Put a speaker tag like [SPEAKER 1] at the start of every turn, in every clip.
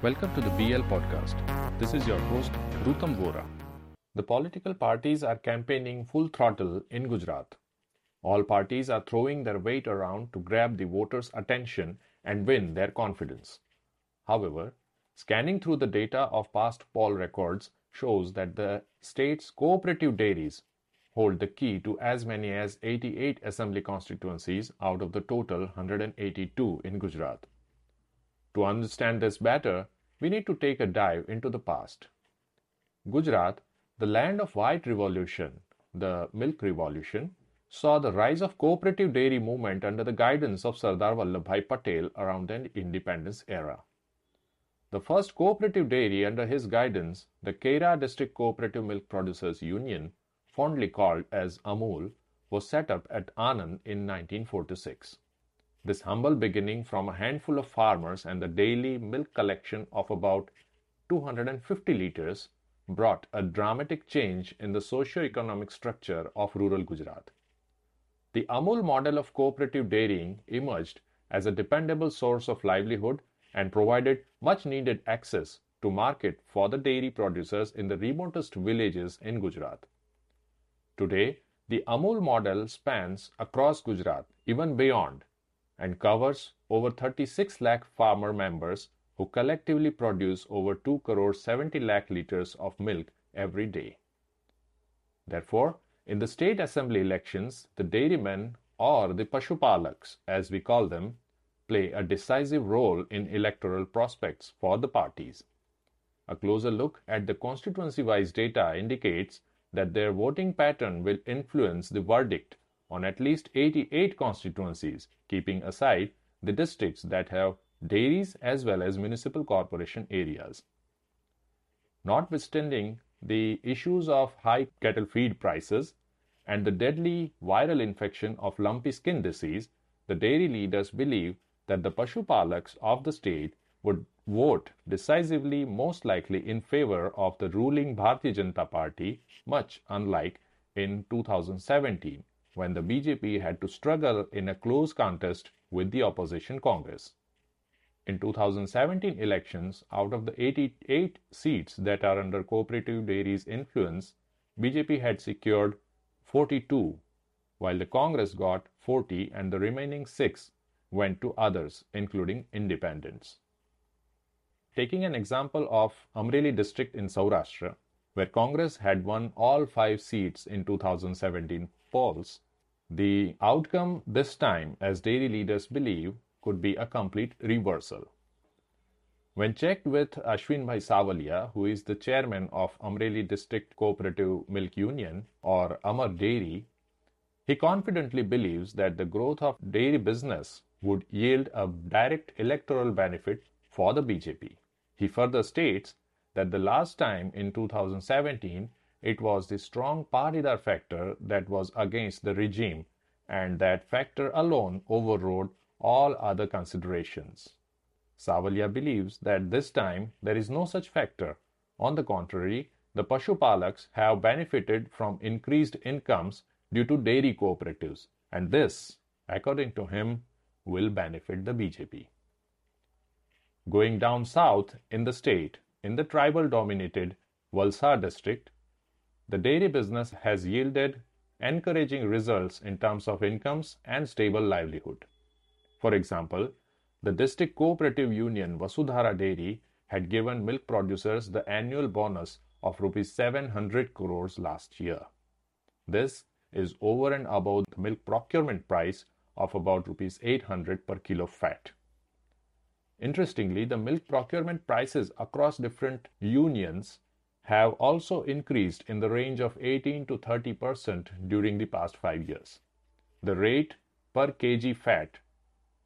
[SPEAKER 1] Welcome to the BL podcast. This is your host, Rutam Vora. The political parties are campaigning full throttle in Gujarat. All parties are throwing their weight around to grab the voters' attention and win their confidence. However, scanning through the data of past poll records shows that the state's cooperative dairies hold the key to as many as 88 assembly constituencies out of the total 182 in Gujarat. To understand this better, we need to take a dive into the past. Gujarat, the land of white revolution, the milk revolution, saw the rise of cooperative dairy movement under the guidance of Sardar Vallabhbhai Patel around the independence era. The first cooperative dairy under his guidance, the Kaira District Cooperative Milk Producers Union, fondly called as Amul, was set up at Anand in 1946. This humble beginning from a handful of farmers and the daily milk collection of about 250 liters brought a dramatic change in the socio-economic structure of rural Gujarat. The Amul model of cooperative dairying emerged as a dependable source of livelihood and provided much needed access to market for the dairy producers in the remotest villages in Gujarat. Today, the Amul model spans across Gujarat, even beyond, and covers over 36 lakh farmer members who collectively produce over 2 crore 70 lakh liters of milk every day. Therefore, in the state assembly elections, the dairymen or the Pashupalaks, as we call them, play a decisive role in electoral prospects for the parties. A closer look at the constituency wise data indicates that their voting pattern will influence the verdict on at least 88 constituencies, keeping aside the districts that have dairies as well as municipal corporation areas. Notwithstanding the issues of high cattle feed prices and the deadly viral infection of lumpy skin disease, the dairy leaders believe that the Pashupalaks of the state would vote decisively most likely in favor of the ruling Bharatiya Janata Party, much unlike in 2017 when the BJP had to struggle in a close contest with the opposition Congress. In 2017 elections, out of the 88 seats that are under cooperative dairies influence, BJP had secured 42, while the Congress got 40 and the remaining 6 went to others, including independents. Taking an example of Amreli district in Saurashtra, where Congress had won all five seats in 2017 polls, the outcome this time, as dairy leaders believe, could be a complete reversal. When checked with Ashwin Bhai Savalia, who is the chairman of Amreli District Cooperative Milk Union or Amar Dairy, he confidently believes that the growth of dairy business would yield a direct electoral benefit for the BJP. He further states that the last time in 2017 it was the strong Patidar factor that was against the regime, and that factor alone overrode all other considerations. Savalia believes that this time there is no such factor. On the contrary, the Pashupalaks have benefited from increased incomes due to dairy cooperatives, and this, according to him, will benefit the BJP. Going down south in the state, in the tribal dominated Valsad district, the dairy business has yielded encouraging results in terms of incomes and stable livelihood. For example, the district cooperative union Vasudhara Dairy had given milk producers the annual bonus of rupees 700 crores last year. This is over and above the milk procurement price of about rupees 800 per kilo fat. Interestingly, the milk procurement prices across different unions have also increased in the range of 18 to 30 percent during the past five years. The rate per kg fat,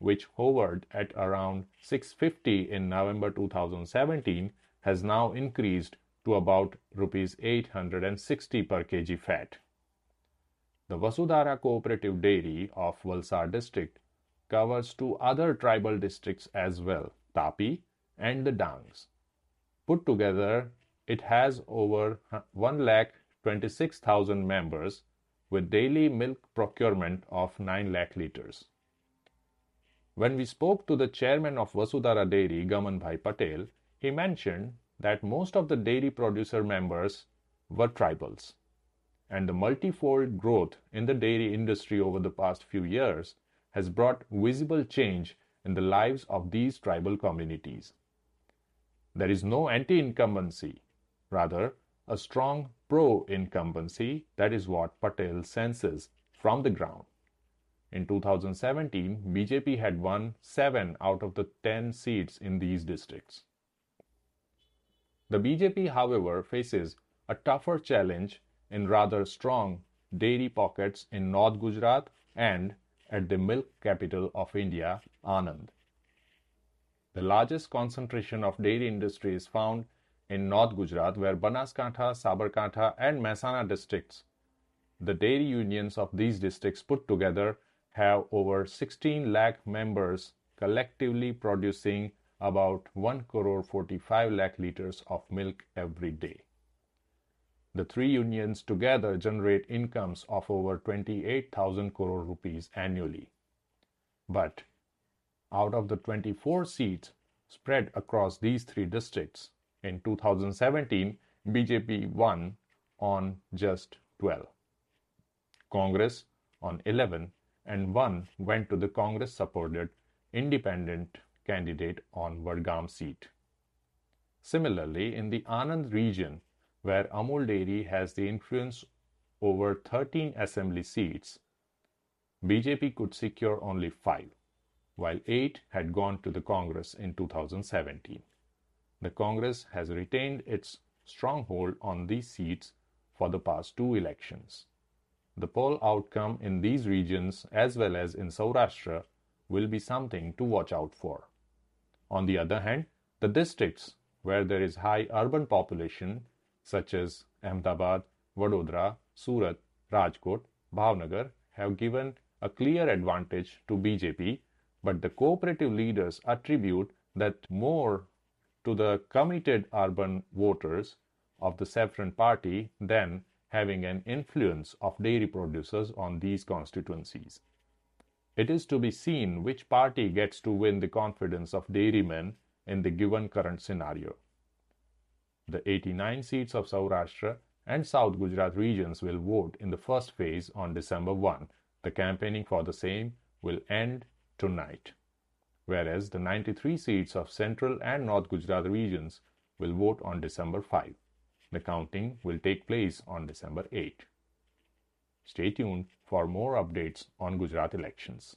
[SPEAKER 1] which hovered at around 650 in November 2017, has now increased to about rupees 860 per kg fat. The Vasudhara Cooperative Dairy of Valsad district covers two other tribal districts as well, Tapi and the Dangs. Put together, it has over 1,26,000 members with daily milk procurement of 9 lakh liters. When we spoke to the chairman of Vasudhara Dairy, Gaman Bhai Patel, he mentioned that most of the dairy producer members were tribals, and the multifold growth in the dairy industry over the past few years has brought visible change in the lives of these tribal communities. There is no anti incumbency, rather, a strong pro incumbency. That is what Patel senses from the ground. In 2017, BJP had won 7 out of the 10 seats in these districts. The BJP, however, faces a tougher challenge in rather strong dairy pockets in North Gujarat and at the milk capital of India, Anand. The largest concentration of dairy industry is found in North Gujarat, where Banaskantha, Sabarkantha, and Mehsana districts. The dairy unions of these districts put together have over 16 lakh members, collectively producing about 1 crore 45 lakh liters of milk every day. The three unions together generate incomes of over 28,000 crore rupees annually. But out of the 24 seats spread across these three districts, in 2017, BJP won on just 12. Congress on 11 and one went to the Congress supported independent candidate on Vadgam seat. Similarly, in the Anand region, where Amul Dairy has the influence over 13 assembly seats, BJP could secure only 5, while 8 had gone to the Congress in 2017. The Congress has retained its stronghold on these seats for the past two elections. The poll outcome in these regions as well as in Saurashtra will be something to watch out for. On the other hand, the districts where there is high urban population such as Ahmedabad, Vadodara, Surat, Rajkot, Bhavnagar have given a clear advantage to BJP, but the cooperative leaders attribute that more to the committed urban voters of the Saffron Party than having an influence of dairy producers on these constituencies. It is to be seen which party gets to win the confidence of dairymen in the given current scenario. The 89 seats of Saurashtra and South Gujarat regions will vote in the first phase on December 1. The campaigning for the same will end tonight, whereas the 93 seats of Central and North Gujarat regions will vote on December 5. The counting will take place on December 8. Stay tuned for more updates on Gujarat elections.